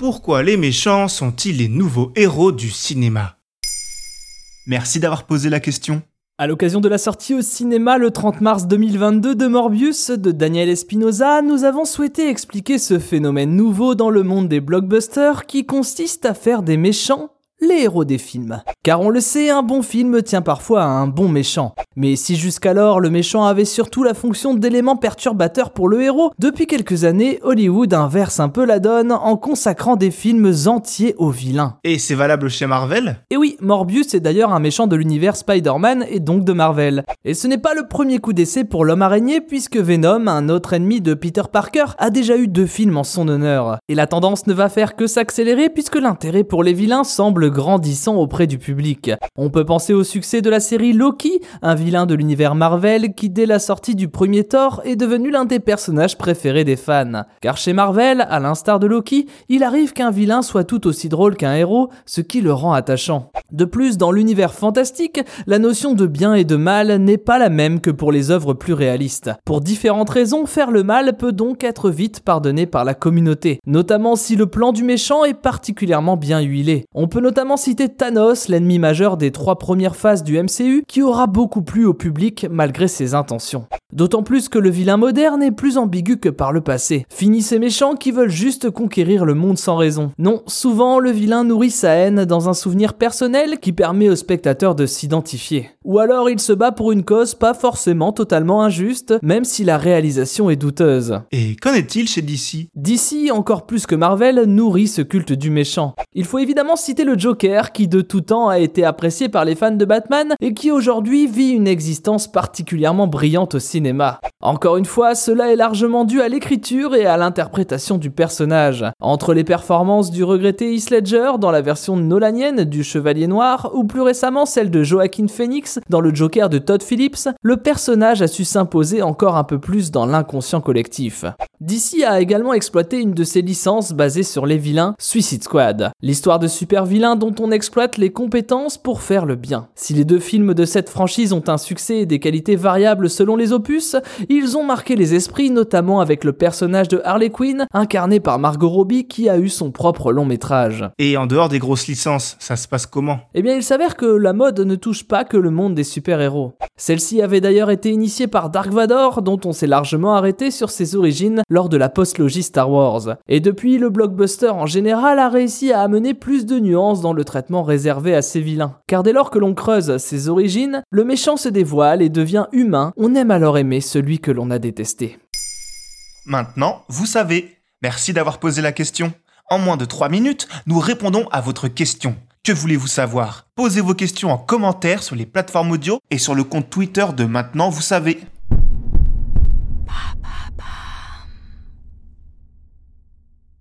Pourquoi les méchants sont-ils les nouveaux héros du cinéma? Merci d'avoir posé la question. À l'occasion de la sortie au cinéma le 30 mars 2022 de Morbius de Daniel Espinosa, nous avons souhaité expliquer ce phénomène nouveau dans le monde des blockbusters qui consiste à faire des méchants les héros des films. Car on le sait, un bon film tient parfois à un bon méchant. Mais si jusqu'alors le méchant avait surtout la fonction d'élément perturbateur pour le héros, depuis quelques années, Hollywood inverse un peu la donne en consacrant des films entiers aux vilains. Et c'est valable chez Marvel? Et oui, Morbius est d'ailleurs un méchant de l'univers Spider-Man et donc de Marvel. Et ce n'est pas le premier coup d'essai pour l'homme araignée puisque Venom, un autre ennemi de Peter Parker, a déjà eu deux films en son honneur. Et la tendance ne va faire que s'accélérer puisque l'intérêt pour les vilains semble grandissant auprès du public. On peut penser au succès de la série Loki, un vilain de l'univers Marvel qui dès la sortie du premier Thor est devenu l'un des personnages préférés des fans. Car chez Marvel, à l'instar de Loki, il arrive qu'un vilain soit tout aussi drôle qu'un héros, ce qui le rend attachant. De plus, dans l'univers fantastique, la notion de bien et de mal n'est pas la même que pour les œuvres plus réalistes. Pour différentes raisons, faire le mal peut donc être vite pardonné par la communauté, notamment si le plan du méchant est particulièrement bien huilé. On peut notamment citer Thanos, l'ennemi majeur des trois premières phases du MCU, qui aura beaucoup plu au public malgré ses intentions. D'autant plus que le vilain moderne est plus ambigu que par le passé. Fini ces méchants qui veulent juste conquérir le monde sans raison. Non, souvent le vilain nourrit sa haine dans un souvenir personnel qui permet au spectateur de s'identifier. Ou alors il se bat pour une cause pas forcément totalement injuste, même si la réalisation est douteuse. Et qu'en est-il chez DC DC, encore plus que Marvel, nourrit ce culte du méchant. Il faut évidemment citer le Joker, qui de tout temps a été apprécié par les fans de Batman et qui aujourd'hui vit une existence particulièrement brillante au cinéma. Encore une fois, cela est largement dû à l'écriture et à l'interprétation du personnage. Entre les performances du regretté Heath Ledger dans la version nolanienne du Chevalier Noir, ou plus récemment celle de Joaquin Phoenix dans le Joker de Todd Phillips, le personnage a su s'imposer encore un peu plus dans l'inconscient collectif. DC a également exploité une de ses licences basée sur les vilains, Suicide Squad. L'histoire de super vilains dont on exploite les compétences pour faire le bien. Si les deux films de cette franchise ont un succès et des qualités variables selon les opus, ils ont marqué les esprits notamment avec le personnage de Harley Quinn, incarné par Margot Robbie qui a eu son propre long métrage. Et en dehors des grosses licences, ça se passe comment? Eh bien il s'avère que la mode ne touche pas que le monde des super-héros. Celle-ci avait d'ailleurs été initiée par Dark Vador, dont on s'est largement arrêté sur ses origines lors de la post-logie Star Wars. Et depuis, le blockbuster en général a réussi à amener plus de nuances dans le traitement réservé à ces vilains. Car dès lors que l'on creuse ses origines, le méchant se dévoile et devient humain, on aime alors aimer celui que l'on a détesté. Maintenant, vous savez. Merci d'avoir posé la question. En moins de 3 minutes, nous répondons à votre question. Que voulez-vous savoir? Posez vos questions en commentaire sur les plateformes audio et sur le compte Twitter de Maintenant, vous savez.